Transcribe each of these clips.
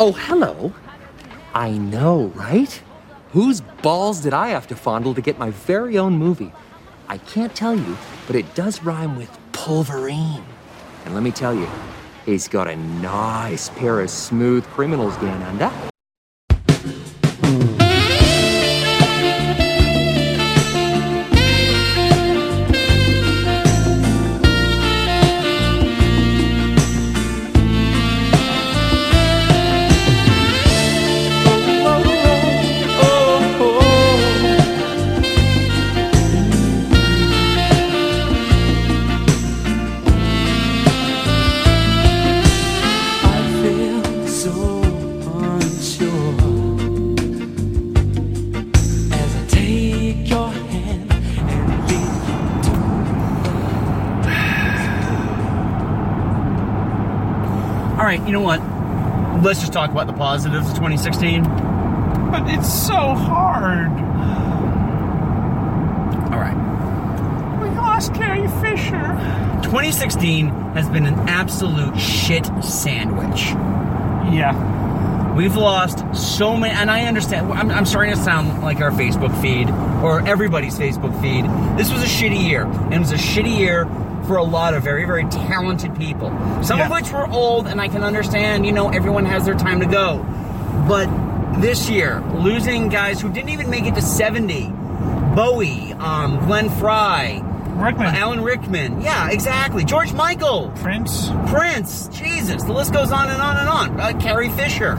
Oh, hello. I know, right? Whose balls did I have to fondle to get my very own movie? I can't tell you, but it does rhyme with pulverine. And let me tell you, he's got a nice pair of smooth criminals down under. Let's just talk about the positives of 2016. But it's so hard. All right. We lost Carrie Fisher. 2016 has been an absolute shit sandwich. Yeah. We've lost so many, and I understand. I'm, I'm starting to sound like our Facebook feed or everybody's Facebook feed. This was a shitty year, and it was a shitty year for a lot of very, very talented people. Some of which were old, and I can understand. You know, everyone has their time to go. But this year, losing guys who didn't even make it to 70, Bowie, um, Glenn Frey, Rickman. uh, Alan Rickman, yeah, exactly. George Michael, Prince. Prince, Jesus, the list goes on and on and on. Uh, Carrie Fisher.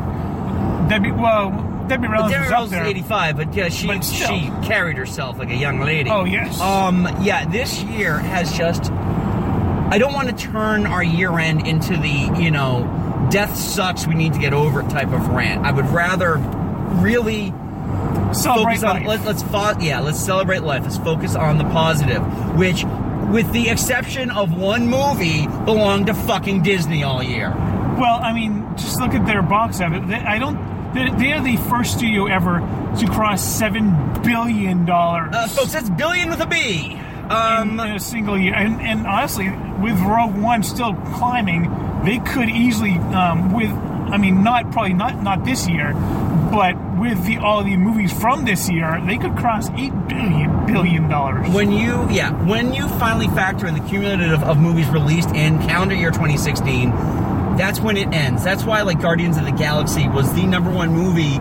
Debbie. Well, Debbie Reynolds Debbie was up Reynolds is there. 85, but yeah, she But she carried herself like a young lady. Oh, yes. Um, yeah, this year has just. I don't want to turn our year end into the you know, death sucks, we need to get over it type of rant. I would rather really Celebrate focus on life. let, let's fo- yeah let's celebrate life. Let's focus on the positive, which. With the exception of one movie, belonged to fucking Disney all year. Well, I mean, just look at their box office. I don't. They, they are the first studio ever to cross seven billion dollars Uh, folks, that's billion with a B. in, Um, in a single year. And, and honestly, with Rogue One still climbing, they could easily, um, with I mean, not probably not not this year, but with the all the movies from this year, they could cross eight billion billion dollars. When you, yeah, when you finally factor in the cumulative of movies released in calendar year 2016, that's when it ends. That's why, like, Guardians of the Galaxy was the number one movie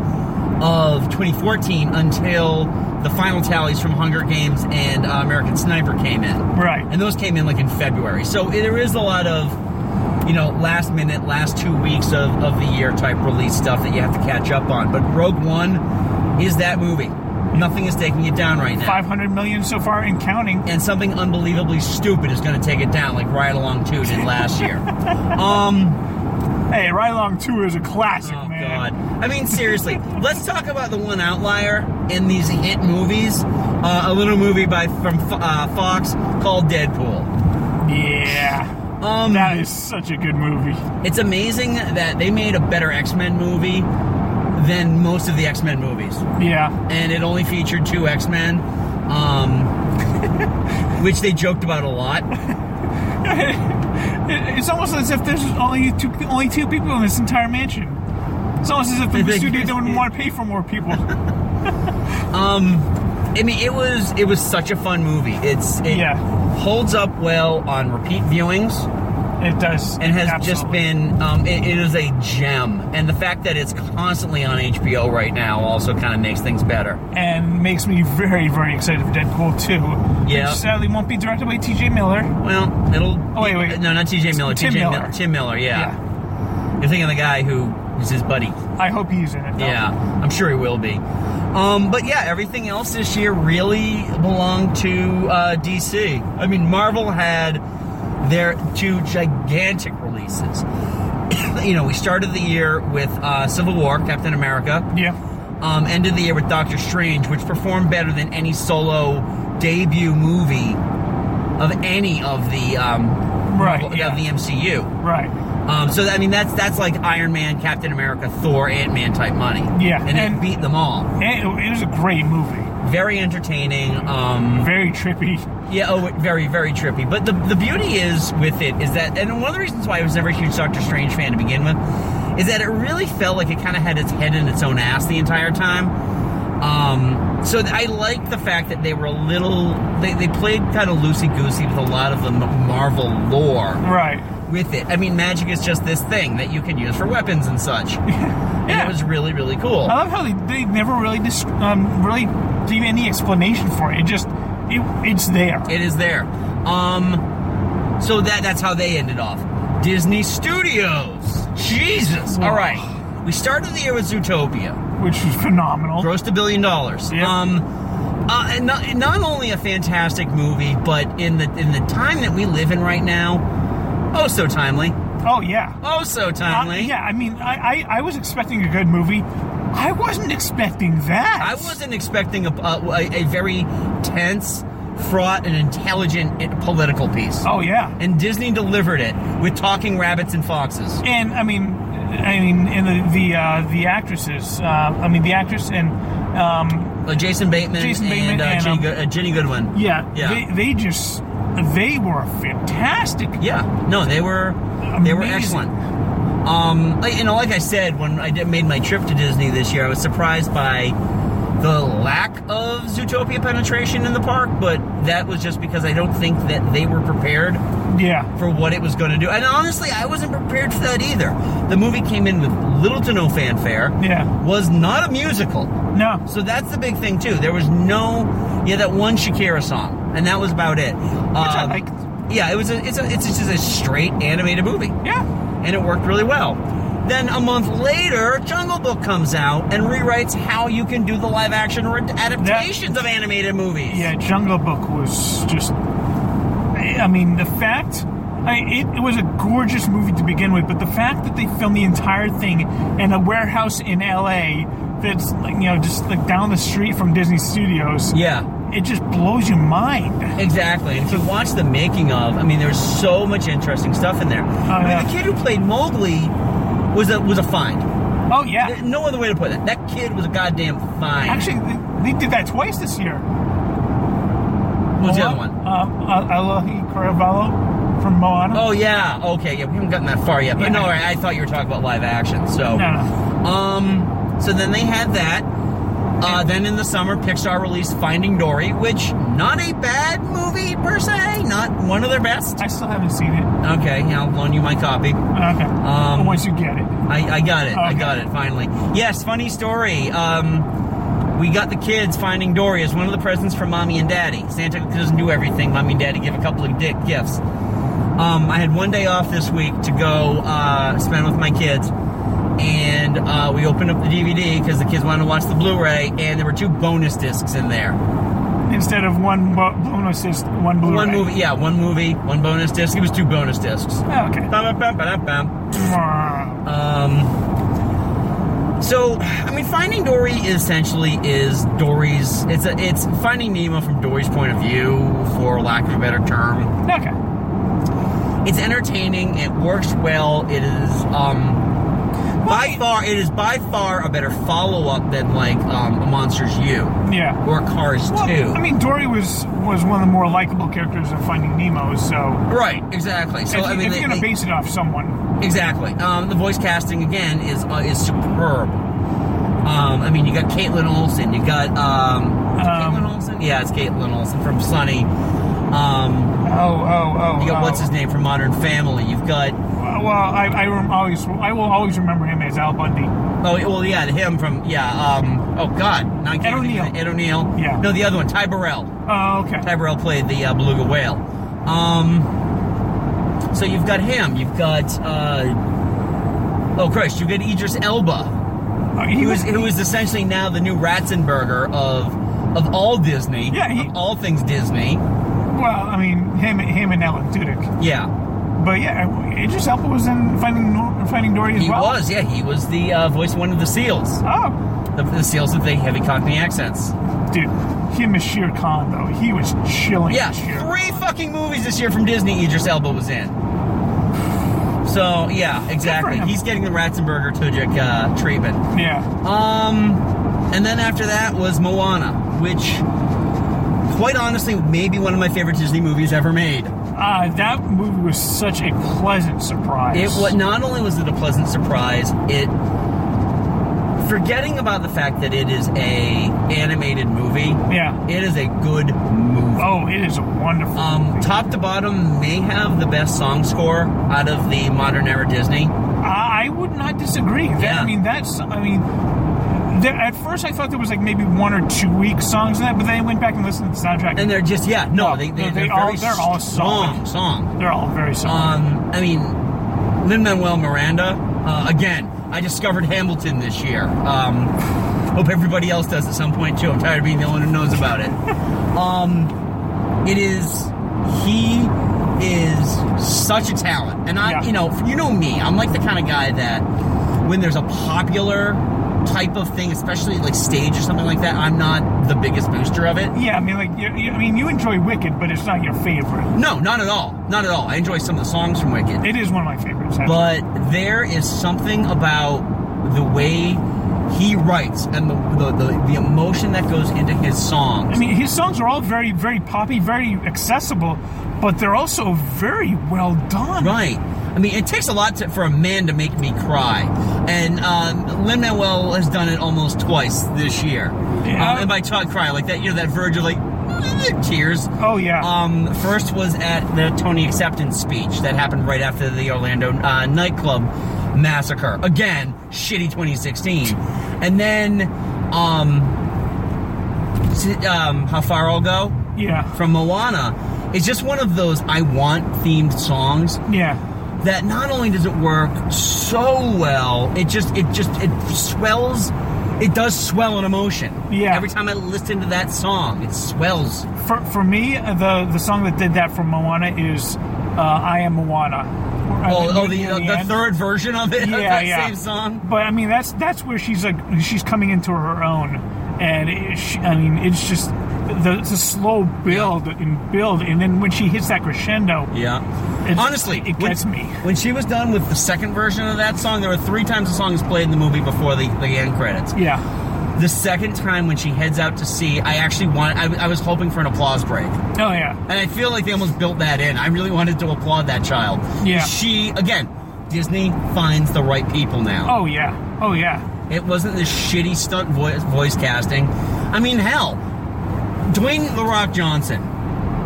of 2014 until the final tallies from Hunger Games and uh, American Sniper came in. Right. And those came in, like, in February. So there is a lot of, you know, last minute, last two weeks of, of the year type release stuff that you have to catch up on. But Rogue One is that movie. Nothing is taking it down right now Five hundred million so far and counting. and something unbelievably stupid is going to take it down, like Ride Along 2 did last year. um, Hey, Ride Along Two is a classic, oh man. god. I mean, seriously, let's talk about the one outlier in these hit movies. Uh, a little movie by from uh, Fox called Deadpool. Yeah. Um, That is such a good movie. it's amazing that they made a better X Men movie than most of the X Men movies, Yeah. and it only featured two X Men. Um, which they joked about a lot. It- It's almost as if there's only two, only two people in this entire mansion. It's almost as if the studio don't want to pay for more people. um, I mean, it was it was such a fun movie. It's it Yeah. holds up well on repeat viewings It does. and has just been um, it, it is a gem. And the fact that it's constantly on HBO right now also kind of makes things better. and makes me very, very excited for Deadpool 2. Yeah. Which sadly won't be directed by TJ Miller. Well, it'll. Oh, wait, wait. No, not T.J. Miller. T.J. Miller. Miller. Tim Miller. Yeah. You're thinking of the guy who is his buddy. I hope he's in it. though. Yeah, I'm sure he will be. Um, but yeah, everything else this year really belonged to uh, DC. I mean, Marvel had their two gigantic releases. you know, we started the year with uh, Civil War, Captain America. Yeah. Um, ended the year with Doctor Strange, which performed better than any solo debut movie of any of the um, Right, Marvel- yeah. of the MCU. Right. Um, so I mean, that's that's like Iron Man, Captain America, Thor, Ant Man type money. Yeah, and, and- it beat them all. It was a great movie. Very entertaining. Um, Very trippy. Yeah, oh, very very trippy. But the the beauty is with it is that, and one of the reasons why I was never a huge Doctor Strange fan to begin with, is that it really felt like it kind of had its head in its own ass the entire time. Um, so I like the fact that they were a little, they, they played kind of loosey goosey with a lot of the M- Marvel lore Right. with it. I mean, magic is just this thing that you can use for weapons and such. And it was really, really cool. I love how they, they never really dis- um, really gave any explanation for it. It just it, it's there. It is there. Um, so that that's how they ended off. Disney Studios. Jesus. All right. We started the year with Zootopia. which was phenomenal. grossed a billion dollars. Yep. Um, uh, and not, not only a fantastic movie, but in the in the time that we live in right now, oh so timely, Oh yeah. oh so Uh, timely. yeah, I mean, I, I, I was expecting a good movie. I wasn't expecting that. I wasn't expecting a, a, a very tense, fraught, and intelligent political piece. Oh yeah. And Disney delivered it with talking rabbits and foxes. And I mean, I mean, and the the uh, the actresses. Uh, I mean, the actress and um, Uh, Jason Bateman Jason Bateman and, uh, and, Jenny, um, uh, Jenny Goodwin. yeah, Yeah. They, they just they were fantastic. Yeah, no, they were they were excellent. Um, like, you know, like I said, when I did, made my trip to Disney this year, I was surprised by the lack of Zootopia penetration in the park, but that was just because I don't think that they were prepared Yeah. for what it was going to do. And honestly, I wasn't prepared for that either. The movie came in with little to no fanfare. Yeah. Was not a musical. No. So that's the big thing too. There was no, yeah, that one Shakira song, and that was about it. Which I liked. Yeah, it was. A, it's a. It's just a straight animated movie, Yeah. And it worked really well. Then a month later, Jungle Book comes out and rewrites how you can do the live action adaptations of animated movies. Yeah. Jungle Book was just. I I mean, the fact. I, it, it was a gorgeous movie to begin with, but the fact that they filmed the entire thing in a warehouse in L.A. that's like you know just like down the street from Disney Studios, Yeah. It just blows your mind. Exactly. And if you watch the making of, I mean, there's so much interesting stuff in there. I mean, yeah. the kid who played Mowgli was a was a find. Oh yeah. No other way to put it. That kid was a goddamn find. Actually, they, they did that twice this year. What's the other one? Uh, Auli'i Cravalho from Moana. Oh yeah, okay, yeah, we haven't gotten that far yet. But Yeah. no, I, I thought you were talking about live action. So, no. um, so then they had that. Uh, then in the summer, Pixar released Finding Dory, which not a bad movie per se, not one of their best. I still haven't seen it. Okay, yeah, I'll loan you my copy. Okay. Um, Once you get it. I, I got it. I got it finally. Yes, funny story. Um, we got the kids finding Dory as one of the presents from mommy and daddy. Santa doesn't do everything. Mommy and daddy give a couple of dick gifts. Um, I had one day off this week to go uh, spend with my kids, and uh, we opened up the DVD because the kids wanted to watch the Blu-ray, and there were two bonus discs in there. Instead of one bo- bonus disc, one Blu-ray. One movie, yeah, one movie, one bonus disc. It was two bonus discs. Oh, okay. Um, so, I mean, Finding Dory essentially is Dory's. It's a, it's Finding Nemo from Dory's point of view, for lack of a better term. Okay. It's entertaining. It works well. It is um, by far it is by far a better follow up than like um, Monsters U Yeah. or Cars Well, Two. I mean, Dory was was one of the more likable characters of Finding Nemo. So, right? Exactly. So if, I mean, if they- you're gonna they- base it off someone, Exactly. Um, the voice casting again is uh, is superb. Um, I mean, you got Kaitlin Olson. You got um, is Um, Kaitlin Olson. Yeah, it's Kaitlin Olson from Sunny. Um, oh, oh, oh. you got oh. what's his name from Modern Family. You've got Well, I, I always, I will always remember him as Al Bundy. oh well yeah him from yeah um, oh god can't Ed O'Neill. Ed O'Neill. Yeah. No, the other one Ty Burrell. Oh, okay. Ty Burrell played the uh, beluga whale. Um, so you've got him. You've got uh, oh Christ, you got Idris Elba. Uh, he He was, was who is essentially now the new Ratzenberger of of all Disney, Yeah, he- of all things Disney. well, I mean, him, him and Alan Tudyk. Yeah, But yeah, Idris Elba was in Finding Finding Dory as he well. He was. Yeah, he was the uh, voice of one of the seals, Oh, the, the seals with the heavy Cockney accents. dude, him as Shere Khan though, he was chilling. Yeah, three fucking movies this year from Disney. Idris Elba was in. So yeah, exactly. He's getting the Ratzenberger Tudyk uh, treatment. Yeah. Um, and then after that was Moana, which, quite honestly, may be one of my favorite Disney movies ever made. Uh, that movie was such a pleasant surprise. It what not only was it a pleasant surprise, it forgetting about the fact that it is a animated movie. Yeah. It is a good movie. Oh, it is a wonderful. Um, movie. top to bottom may have the best song score out of the modern era Disney. I I would not disagree. That, Yeah. I mean, that's. I mean, there, at first I thought there was like maybe one or two weak songs in that, but then I went back and listened to the soundtrack. And they're just yeah, no, they, they, no, they they're all- they're all solid. song. they're all very solid. Um, I mean, Lin Manuel Miranda. Uh, again, I discovered Hamilton this year. Um, hope everybody else does at some point too. I'm tired of being the only one who knows about it. um, it is he is such a talent, and I, Yeah. you know, you know me. I'm like the kind of guy that when there's a popular type of thing, especially like stage or something like that, I'm not the biggest booster of it. yeah, I mean, like, you, you- I mean, you enjoy Wicked, but it's not your favorite. No, not at all. Not at all. I enjoy some of the songs from Wicked. It is one of my favorites. actually. but there is something about the way he writes and the, the, the, the emotion that goes into his songs. I mean, his songs are all very, very poppy, very accessible, but they're also very well done. right. I mean, it takes a lot to, for a man to make me cry. And um, Lin Manuel has done it almost twice this year. Yeah. Um, and by talk cry, like that, you know, that verge of like tears. Oh yeah. Um, first was at the Tony acceptance speech that happened right after the Orlando uh, nightclub massacre. Again, shitty 2016. And then, um, um, how far I'll go yeah. from Moana It's just one of those I want themed songs Yeah. That not only does it work so well, it just it just it swells. It does swell an emotion. Yeah. Every time I listen to that song, it swells. For, for me, uh, the the song that did that for Moana is uh, "I Am Moana." Oh, oh the, uh, the third version of it, of Yeah, that yeah. same song. But I mean, that's that's where she's like she's coming into her own, and it, she, I mean, it's just the, the slow build and build, and then when she hits that crescendo, Yeah. Honestly, it when- gets me. When she was done with the second version of that song, there were three times the song is played in the movie before the, the end credits. yeah, The second time when she heads out to sea, I actually want. I, I was hoping for an applause break. oh yeah, And I feel like they almost built that in. I really wanted to applaud that child. Yeah. She, again, Disney finds the right people now. oh yeah, oh yeah. It wasn't this shitty stunt voice, voice casting. I mean, hell, Dwayne The Rock Johnson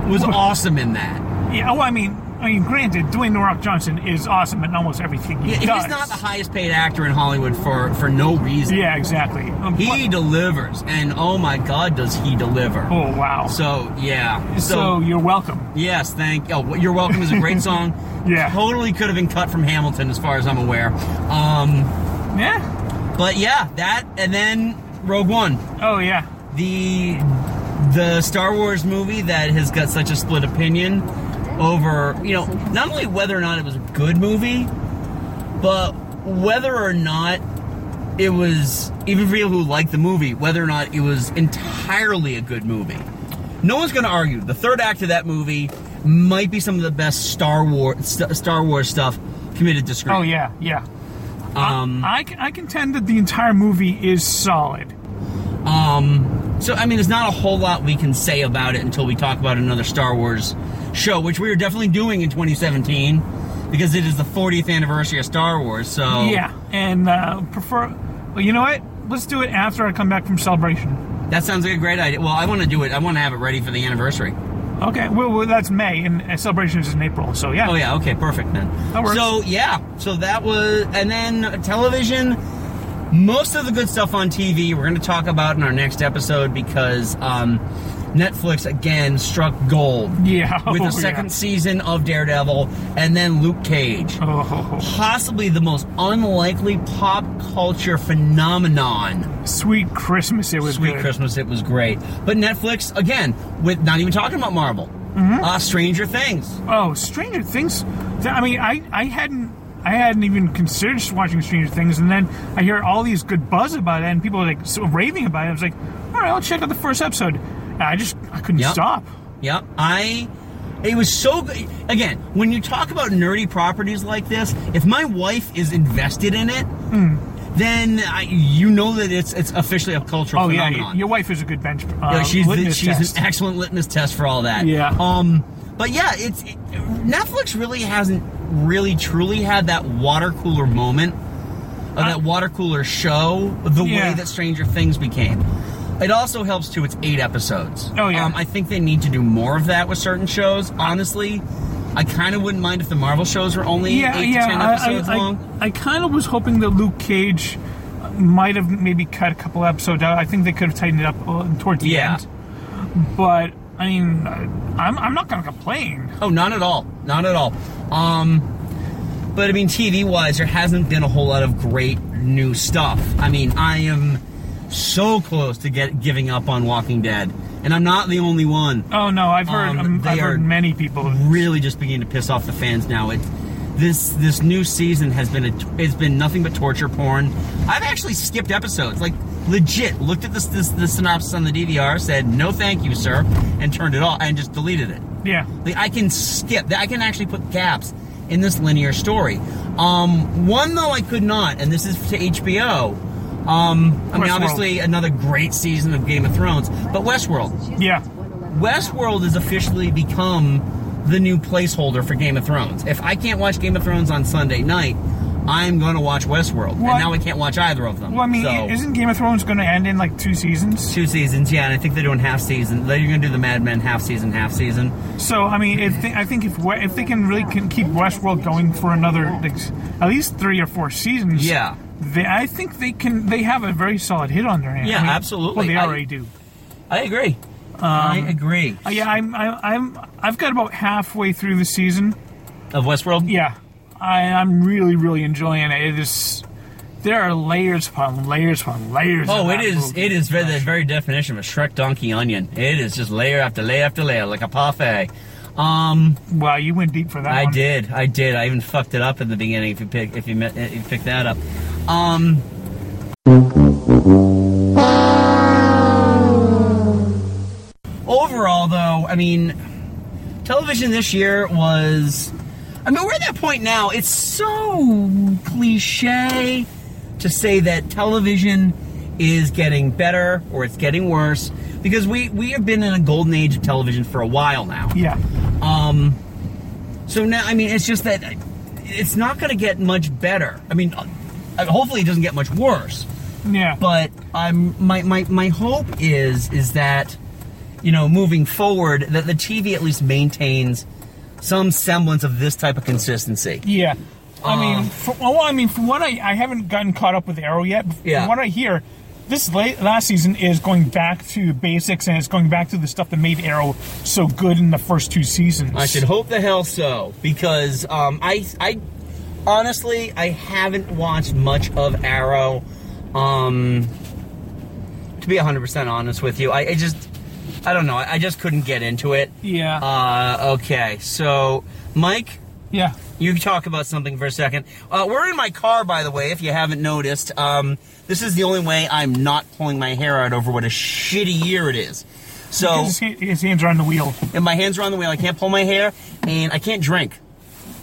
was awesome in that. Yeah, oh, I mean, I mean, granted, Dwayne the Rock Johnson is awesome in almost everything he He- does. He's not the highest paid actor in Hollywood for, for no reason. Yeah, exactly. Um, He but- delivers, and oh my god, does he deliver. oh wow. So, yeah. So, you're welcome. Yes, thank. Oh, you're welcome is a great song. Yeah. totally could have been cut from Hamilton, as far as I'm aware. Um, Yeah. but yeah, that and then Rogue One, Oh yeah. the the Star Wars movie that has got such a split opinion over you know not only whether or not it was a good movie, but whether or not it was even for people who like the movie, whether or not it was entirely a good movie. No one's going to argue. The third act of that movie might be some of the best Star Wars St- Star Wars stuff committed to screen. Oh yeah. Yeah. Um, I, I contend that the entire movie is solid. Um, so I mean, there's not a whole lot we can say about it until we talk about another Star Wars show, which we are definitely doing in 2017 because it is the 40th anniversary of Star Wars. So Yeah, and uh, prefer. Well, you know what? Let's do it after I come back from celebration. that sounds like a great idea. Well, I want to do it. I want to have it ready for the anniversary. Okay. Well, well that's May, and celebration is in April. So yeah. Oh yeah, okay, perfect then. That works. So yeah, so that was, and then television. Most of the good stuff on TV we're going to talk about in our next episode because um, Netflix again struck gold. Yeah. with Oh, the second yeah. season of Daredevil and then Luke Cage. Oh, Possibly the most unlikely pop culture phenomenon. sweet Christmas! It was Sweet good. Christmas, it was great. But Netflix, again, with not even talking about Marvel, Mm-hmm. uh, Stranger Things. Oh, Stranger Things. I mean, I, I hadn't I hadn't even considered watching Stranger Things, and then I hear all these good buzz about it, and people are like so raving about it. I was like, all right, I'll check out the first episode. And I just I couldn't Yep. stop. Yep, I. It was so good. Again, when you talk about nerdy properties like this, if my wife is invested in it, then I, you know that it's it's officially a cultural. Oh yeah, your wife is a good bench. Uh, Yeah, she's the, she's test. an excellent litmus test for all that. Yeah. Um, but yeah, it's it, Netflix really hasn't really truly had that water cooler moment, of that water cooler show, the Yeah. way that Stranger Things became. It also helps too. It's eight episodes. Oh, yeah. Um, I think they need to do more of that with certain shows. Honestly, I kind of wouldn't mind if the Marvel shows were only yeah, eight yeah. to ten I- episodes I, long. I, I kind of was hoping that Luke Cage might have maybe cut a couple episodes out. I think they could have tightened it up uh, towards the Yeah. end. But I mean, I'm I'm not going to complain. Oh, not at all. Not at all. Um, but I mean, TV wise, there hasn't been a whole lot of great new stuff. I mean, I am so close to get giving up on Walking Dead, and I'm not the only one. Oh no, I've heard Um, um, I've heard many people. Really, just beginning to piss off the fans now. It this this new season has been a, it's been nothing but torture porn. I've actually skipped episodes, like legit. Looked at this this the synopsis on the DVR, said no, thank you, sir, and turned it off and just deleted it. Yeah, Like I can skip. I can actually put gaps in this linear story. Um, one though I could not, and this is to HBO. Um, I mean, Westworld. obviously another great season of Game of Thrones, but Westworld. yeah. Westworld has officially become the new placeholder for Game of Thrones. If I can't watch Game of Thrones on Sunday night, I'm going to watch Westworld, Well, and now I can't watch either of them. Well, I mean, so, isn't Game of Thrones going to end in like two seasons? two seasons? Yeah, and I think they're doing half season. They're going to do the Mad Men half season, half season. So I mean, if they, I think if we- if they can really can keep Westworld going for another like, at least three or four seasons, Yeah. they, I think they can. They have a very solid hit on their hands. Yeah, I mean, absolutely. Well, they I- already do. I agree. I agree. Uh, yeah, I'm, I, I'm, I've got about halfway through the season. Of Westworld? Yeah, I, I'm really, really enjoying it. It is. There are layers upon layers upon layers. Oh, it is. movie. It is very, the very definition of a Shrek donkey onion. It is just layer after layer after layer, like a parfait. Um, Wow, you went deep for that. I one. did, I did. I even fucked it up in the beginning. If you pick, if you, if you pick that up. Um. Overall, though, I mean, television this year was. I mean, we're at that point now. It's so cliche to say that television is getting better or it's getting worse because we we have been in a golden age of television for a while now. Yeah, Um, so now, I mean, it's just that it's not going to get much better. I mean, uh, hopefully, it doesn't get much worse. yeah. But I'm my my my hope is is that you know moving forward that the TV at least maintains some semblance of this type of consistency. Yeah. I Um, mean, from, well, I mean, from what I I haven't gotten caught up with Arrow yet. but Yeah. From what I hear, this late, last season is going back to basics and it's going back to the stuff that made Arrow so good in the first two seasons. I should hope the hell so because um, I I honestly I haven't watched much of Arrow. Um, to be hundred percent honest with you, I, I just I don't know. I, just couldn't get into it. Yeah. Uh, okay, so Mike, yeah. you talk about something for a second. Uh, we're in my car, by the way, if you haven't noticed. Um, this is the only way I'm not pulling my hair out over what a shitty year it is. So, His, his hands are on the wheel. and my hands are on the wheel. I can't pull my hair, and I can't drink.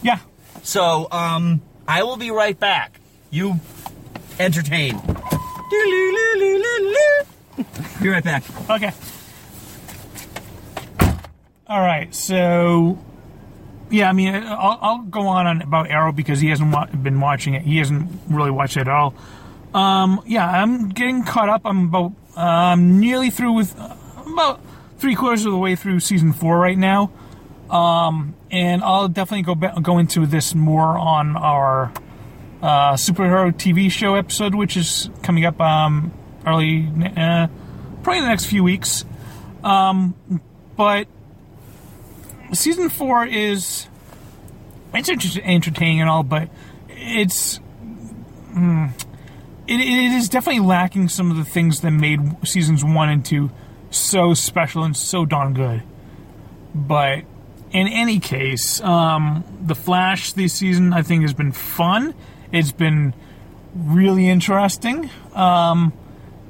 Yeah. So, um, I will be right back. You entertain. Be right back. Okay. All right. So, yeah, I mean, I'll, I'll go on, about Arrow because he hasn't wa- been watching it. He hasn't really watched it at all. Um, yeah, I'm getting caught up. I'm about um, nearly through with uh, about three quarters of the way through season four right now. Um, and I'll definitely go ba- go into this more on our uh, superhero TV show episode, which is coming up um, early, uh, probably in the next few weeks. Um, but season four is it's entertaining and all, but it's mm, it, it is definitely lacking some of the things that made seasons one and two so special and so darn good. But in any case, um, the Flash this season I think has been fun. It's been really interesting, um,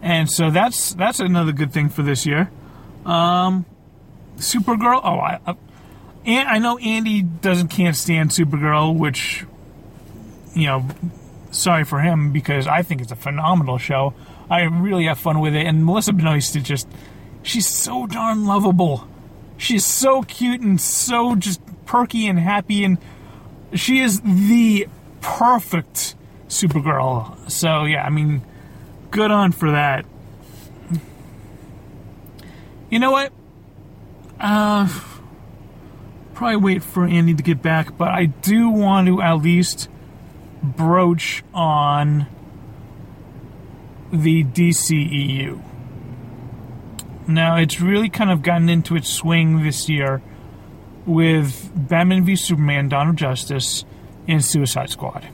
and so that's that's another good thing for this year. Um, Supergirl. Oh, I, and I know Andy doesn't can't stand Supergirl, which you know, sorry for him because I think it's a phenomenal show. I really have fun with it, and Melissa Benoist is just she's so darn lovable. She's so cute and so just perky and happy, and she is the perfect Supergirl. So yeah, I mean, good on for that. You know what? Uh, probably wait for Andy to get back, but I do want to at least broach on the DCEU. Now, it's really kind of gotten into its swing this year with Batman v Superman, Dawn of Justice, and Suicide Squad.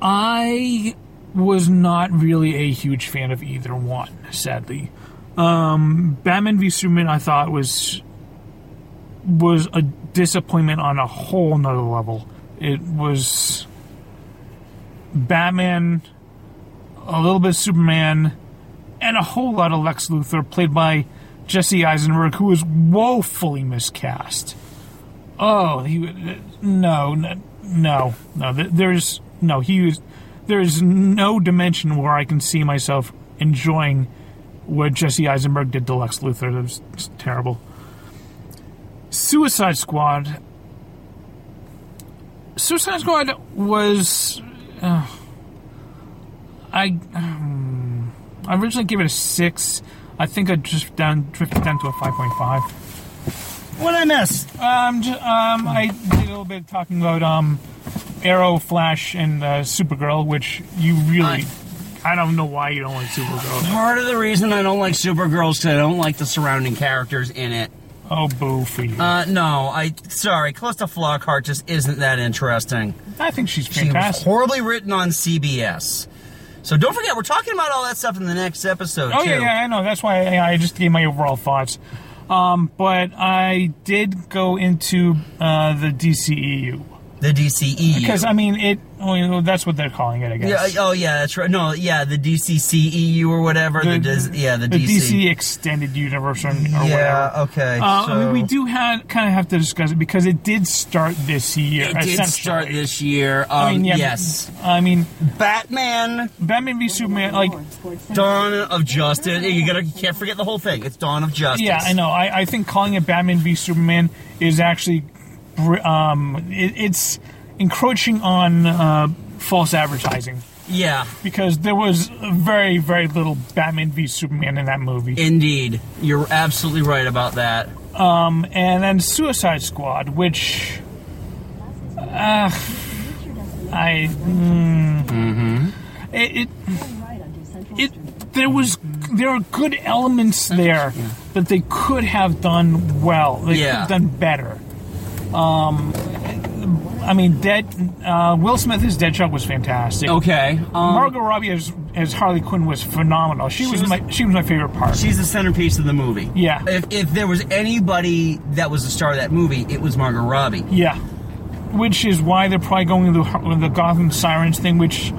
I was not really a huge fan of either one, sadly. Um, Batman v Superman, I thought was was a disappointment on a whole nother level. It was Batman, a little bit Superman, and a whole lot of Lex Luthor, played by Jesse Eisenberg, who was woefully miscast. Oh, he no, no, no. There's no he was. There's no dimension where I can see myself enjoying what Jesse Eisenberg did to Lex Luthor. That was terrible. Suicide Squad. Suicide Squad was. Uh, I um, I originally gave it a six. I think I just down drifted down to a five point five. What I miss? Um, just, um, I did a little bit of talking about um, Arrow, Flash, and uh, Supergirl, which you really. I don't know why you don't like Supergirl. Part of the reason I don't like Supergirl is I don't like the surrounding characters in it. Oh, boo for you. Uh, no, I sorry, Calista Flockhart just isn't that interesting. I think she's She was horribly written on CBS. So don't forget, we're talking about all that stuff in the next episode Oh too. yeah, yeah, I know. That's why I, I just gave my overall thoughts. Um, but I did go into uh, the DCEU The DCEU. because I mean it. Well, that's what they're calling it, I guess. yeah, oh yeah, that's right. No, yeah, the DCCEU or whatever. The, Dis- yeah, the, the DC. DC Extended Universe or, or yeah, whatever. okay. Uh, I mean, we do have kind of have to discuss it because it did start this year. It did start this year. Um, I mean, yeah, yes, I mean, Batman, Batman v Superman, like, Dawn of Justice. You gotta, you can't forget the whole thing. It's Dawn of Justice. yeah, I know. I, I think calling it Batman v Superman is actually, um, it, it's encroaching on uh, false advertising Yeah, because there was very, very little Batman v Superman in that movie. indeed. You're absolutely right about that. and then Suicide Squad, which, uh, I, mm, it, it, it, there was, there are good elements there that they could have done well. They could Yeah. have done better. Um, I mean, Dead, uh, Will Smith as Deadshot was fantastic. Okay. Um, Margot Robbie as, as Harley Quinn was phenomenal. She, was, was- my she was my favorite part. she's the centerpiece of the movie. Yeah. If, if there was anybody that was the star of that movie, it was Margot Robbie. Yeah, which is why they're probably going with the, with the Gotham Sirens thing. Which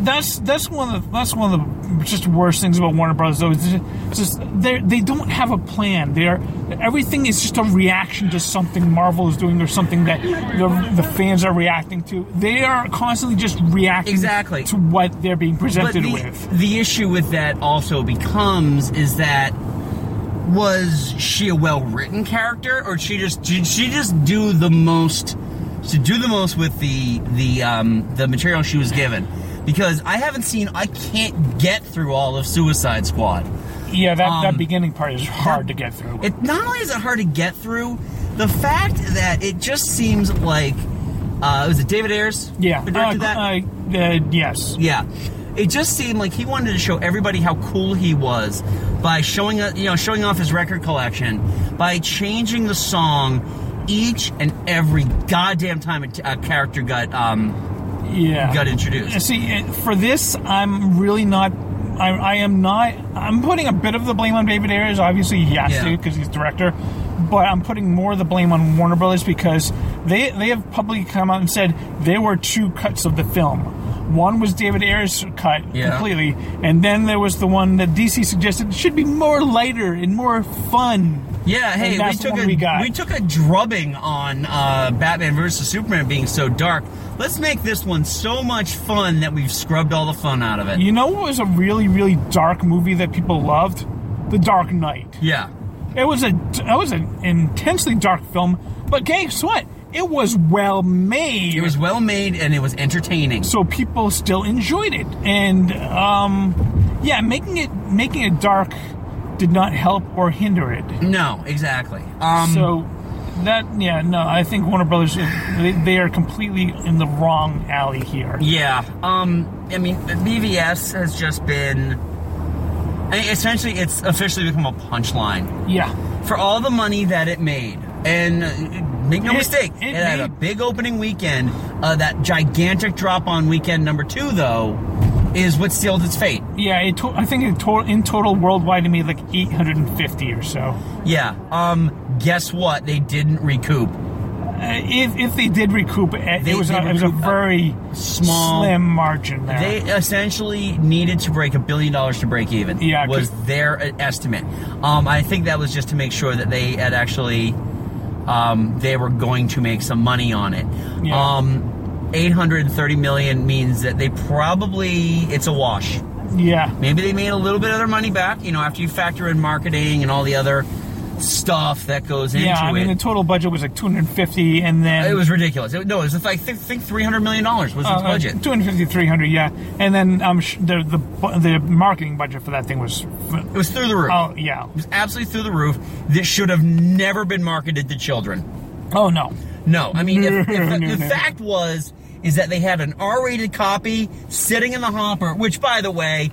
that's that's one of the, that's one of the just worst things about Warner Brothers. Though, is just they they don't have a plan. They're everything is just a reaction to something Marvel is doing or something that the, the fans are reacting to. They are constantly just reacting Exactly. to what they're being presented the, with. the issue with that also becomes is that was she a well-written character or she just did she just do the most to do the most with the the um the material she was given because I haven't seen I can't get through all of Suicide Squad. Yeah, that, um, that beginning part is hard to get through. It not only is it hard to get through, the fact that it just seems like uh was it David Ayers? yeah, directed uh, that? uh, uh, yes. Yeah. It just seemed like he wanted to show everybody how cool he was by showing, uh, you know, showing off his record collection by changing the song each and every goddamn time a, t- a character got um yeah got introduced. Uh, See, for this, I'm really not. I, I am not. I'm putting a bit of the blame on David Ayers. Obviously, he has Yeah. to because he's director. But I'm putting more of the blame on Warner Brothers because they they have publicly come out and said there were two cuts of the film. One was David Ayers' cut Yeah. completely, and then there was the one that DC suggested should be more lighter and more fun. Yeah, hey, we took a we got. took a drubbing on uh, Batman versus Superman being so dark. Let's make this one so much fun that we've scrubbed all the fun out of it. You know what was a really really dark movie that people loved? The Dark Knight. Yeah. It was a it was an intensely dark film, but guess what? It was well made. It was well made and it was entertaining. so people still enjoyed it, and um, yeah, making it making it dark did not help or hinder it. No, exactly. Um, so that yeah, no, I think Warner Brothers they, they are completely in the wrong alley here. Yeah. Um. I mean, BVS has just been. I mean, essentially, it's officially become a punchline Yeah, for all the money that it made. And uh, make no It- mistake, it it, had a big opening weekend. Uh, that gigantic drop on weekend number two, though, is what sealed its fate. yeah. It to, I think it to, in total worldwide it made like 850 or so. Yeah. Um. Guess what? They didn't recoup. Uh, if if they did recoup it, They- it was a, it was a very small- slim margin there. They essentially needed to break a billion dollars to break even. Yeah, was their estimate. Um, I think that was just to make sure that they had actually um, they were going to make some money on it. Yeah. Um, 830 million means that they probably it's a wash. yeah, Maybe they made a little bit of their money back. You know, after you factor in marketing and all the other stuff that goes into it. yeah. I mean, it. the total budget was like 250, and then it was ridiculous. It, no, it was like I think, think 300 million dollars was its budget. 250, 300, yeah. And then um, sh- the the the marketing budget for that thing was, It was through the roof. oh yeah, It was absolutely through the roof. This should have never been marketed to children. oh no, No, I mean, if, if the, the fact was is that they had an R-rated copy sitting in the hopper. Which, by the way,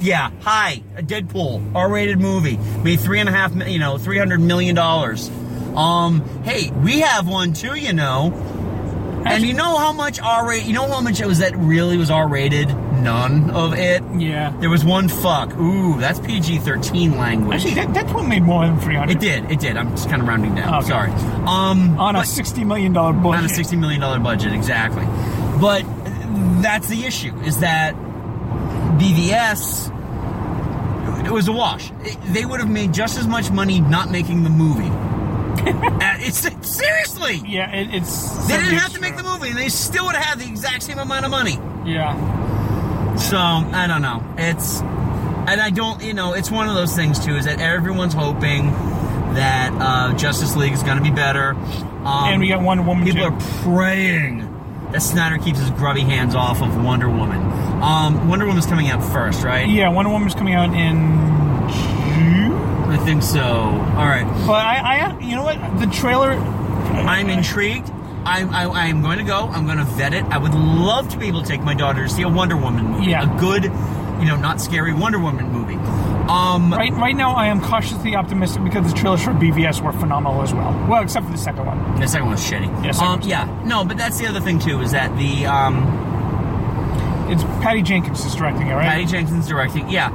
yeah, hi, a Deadpool R-rated movie made three and a half, you know, three hundred million dollars. Um, hey, we have one too, you know. And you know how much R-rated? You know how much it was that really was R-rated? None of it. yeah. There was one fuck. Ooh, that's PG-13 language. Actually, that, that one made more than 300 It did. It did. I'm just kind of rounding down. Okay. Sorry. Um, on a 60 million dollar budget. on a sixty million dollar budget, exactly. But that's the issue: is that BVS it was a wash. It- they would have made just as much money not making the movie. Uh, it's seriously. Yeah, it, it's. They didn't have to make the movie, and they still would have had the exact same amount of money. Yeah, So I don't know. It's and I don't. You know, it's one of those things too. Is that everyone's hoping that uh, Justice League is going to be better. Um, and we got Wonder Woman. People too. are praying that Snyder keeps his grubby hands off of Wonder Woman. Um, Wonder Woman's coming out first, right? Yeah, Wonder Woman's coming out in. I think so. All right. But I, I, you know what? The trailer. I'm intrigued. I'm, I, I'm going to go. I'm going to vet it. I would love to be able to take my daughter to see a Wonder Woman movie. Yeah. A good, you know, not scary Wonder Woman movie. Um, Right, right now, I am cautiously optimistic because the trailers for BVS were phenomenal as well. Well, except for the second one. The second one's shitty. Yeah, um, yeah. No, but that's the other thing too is that the um, It's Patty Jenkins is directing it, right? Patty Jenkins directing. Yeah.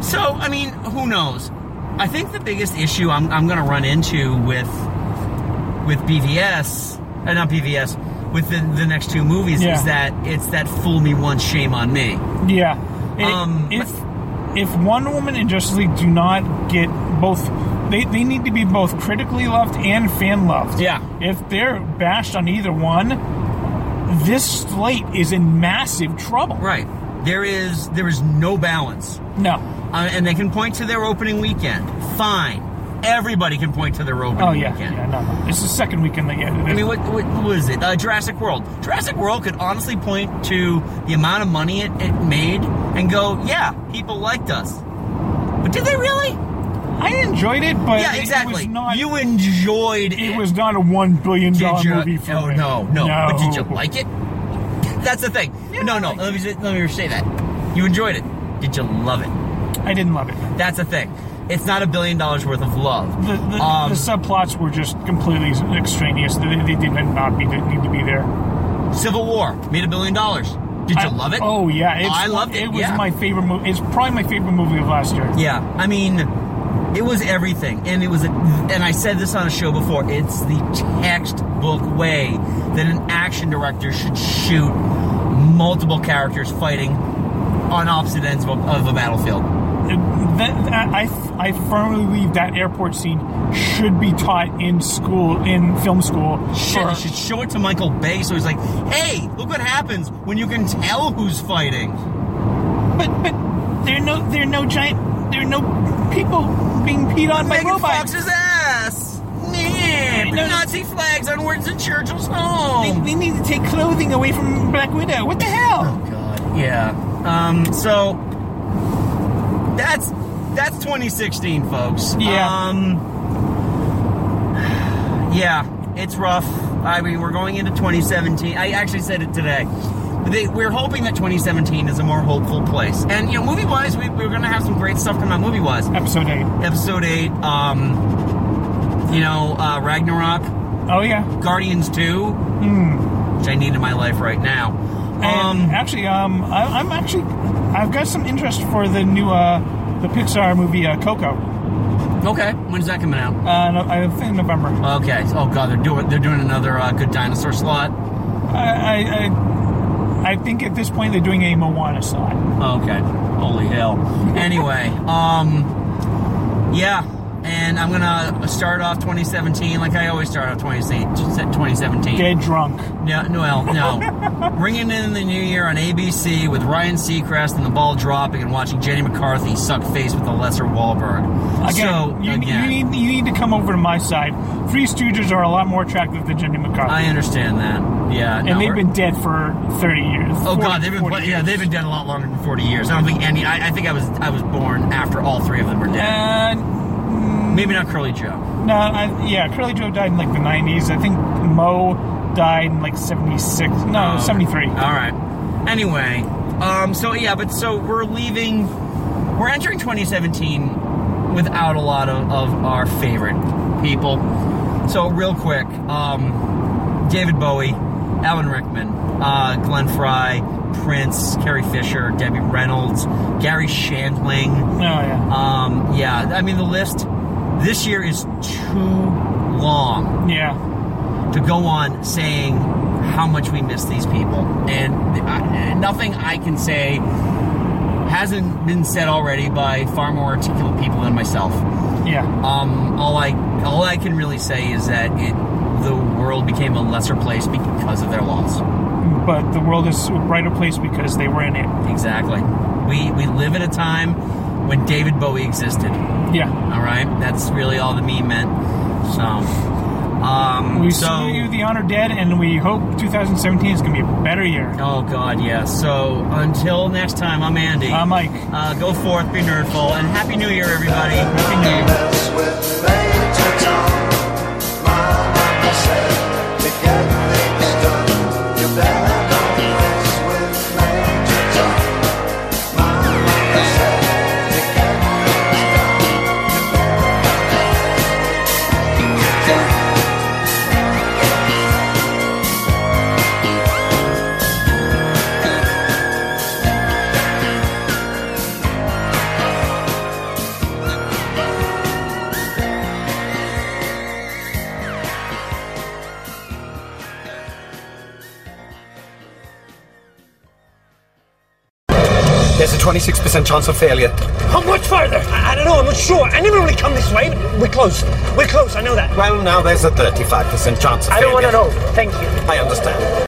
So I mean, who knows? I think the biggest issue I'm, I'm going to run into with with BVS, uh, not BVS, with the, the next two movies Yeah. is that it's that fool me once, shame on me. Yeah. It- Um, if if Wonder Woman and Justice League do not get both, they, they need to be both critically loved and fan loved. Yeah. If they're bashed on either one, this slate is in massive trouble. Right. There is there is no balance, No. uh, and they can point to their opening weekend. Fine. Everybody can point to their opening weekend. Oh yeah. weekend. Yeah. No. no. It's the second weekend they get it. I mean, what, what was it? Uh, Jurassic World. Jurassic World could honestly point to the amount of money it, it made and go, yeah, people liked us. But did they really? I enjoyed it, but yeah, it- exactly. it was not. you enjoyed it. it was not a one billion Did dollar you? movie for oh me. no, no, no. But did you like it? That's the thing. Yeah, no, no. Let me say- let me say that. You enjoyed it. Did you love it? I didn't love it. That's the thing. It's not a billion dollars worth of love. The, the, Um, the subplots were just completely extraneous. They, they did not be, need to be there. Civil War made a billion dollars. Did you I- love it? Oh yeah, I loved it. It was yeah. my favorite movie. It's probably my favorite movie of last year. Yeah, I mean, it was everything, and it was, a, and I said this on a show before. It's the textbook way that an action director should shoot multiple characters fighting on opposite ends of a, of a battlefield. That, I I firmly believe that airport scene should be taught in school, in film school. Shit, for- should show it to Michael Bay so he's like, "Hey, look what happens when you can tell who's fighting." but but there are no there are no giant there are no people being peed on by Megan robots. Fox's ass. Yeah, No. Nazi flags on Winston Churchill's They, home. they need to take clothing away from Black Widow. What the hell? Oh God. Yeah. Um. So that's that's 2016, folks. Yeah. Um. Yeah, it's rough. I mean, we're going into 2017. I actually said it today. They, we're hoping that 2017 is a more hopeful place. And you know, movie wise, we, we're going to have some great stuff coming out movie wise. Episode eight. Episode eight. Um. You know, uh, Ragnarok, Oh yeah. Guardians 2, which I need in my life right now. And Um. actually, um, I, I'm actually, I've got some interest for the new, uh, the Pixar movie uh, Coco. Okay. When's that coming out? Uh, no, I think November. Okay. Oh god, they're doing they're doing another uh, good dinosaur slot. I, I, I, I think at this point they're doing a Moana slot. Okay. Holy hell. Anyway, um, yeah, and I'm gonna start off 2017 like I always start off 2017. Get drunk. Yeah, no, well, no. Ringing in the new year on ABC with Ryan Seacrest and the ball dropping and watching Jenny McCarthy suck face with the lesser Wahlberg. Again, so you, again, you need you need to come over to my side. Three Stooges are a lot more attractive than Jenny McCarthy, I understand that. Yeah, and no, they've been dead for thirty years. Oh 40 God, they've been yeah, they've been dead a lot longer than forty years. I don't think any. I, I think I was I was born after all three of them were dead. Uh, Maybe not Curly Joe. no, I, yeah, Curly Joe died in like the nineties. I think Moe died in like seventy six. No, Oh, seventy three. All right. Anyway, um, so yeah, but so we're leaving. We're entering 2017 without a lot of, of our favorite people. So real quick, um, David Bowie, Alan Rickman, uh, Glenn Frey, Prince, Carrie Fisher, Debbie Reynolds, Garry Shandling. Oh yeah, Um, yeah, I mean the list this year is too long yeah. to go on saying how much we miss these people, and I, nothing I can say hasn't been said already by far more articulate people than myself. Yeah, Um, all I all I can really say is that it the world became a lesser place because of their loss. But the world is a brighter place because they were in it. Exactly. We we live in a time when David Bowie existed. Yeah, All right, that's really all the meme meant. So, um, we so see you the honor dead, and we hope 2017 is going to be a better year. oh god, yes. So until next time, I'm Andy. I'm Mike. uh, go forth, be nerdful, and happy New Year, everybody. Happy New Year. 26% chance of failure. How much further? I, I don't know, I'm not sure. I never really come this way, but we're close. We're close, I know that. Well, now there's a 35% chance of I don't want to know. Thank you. I understand.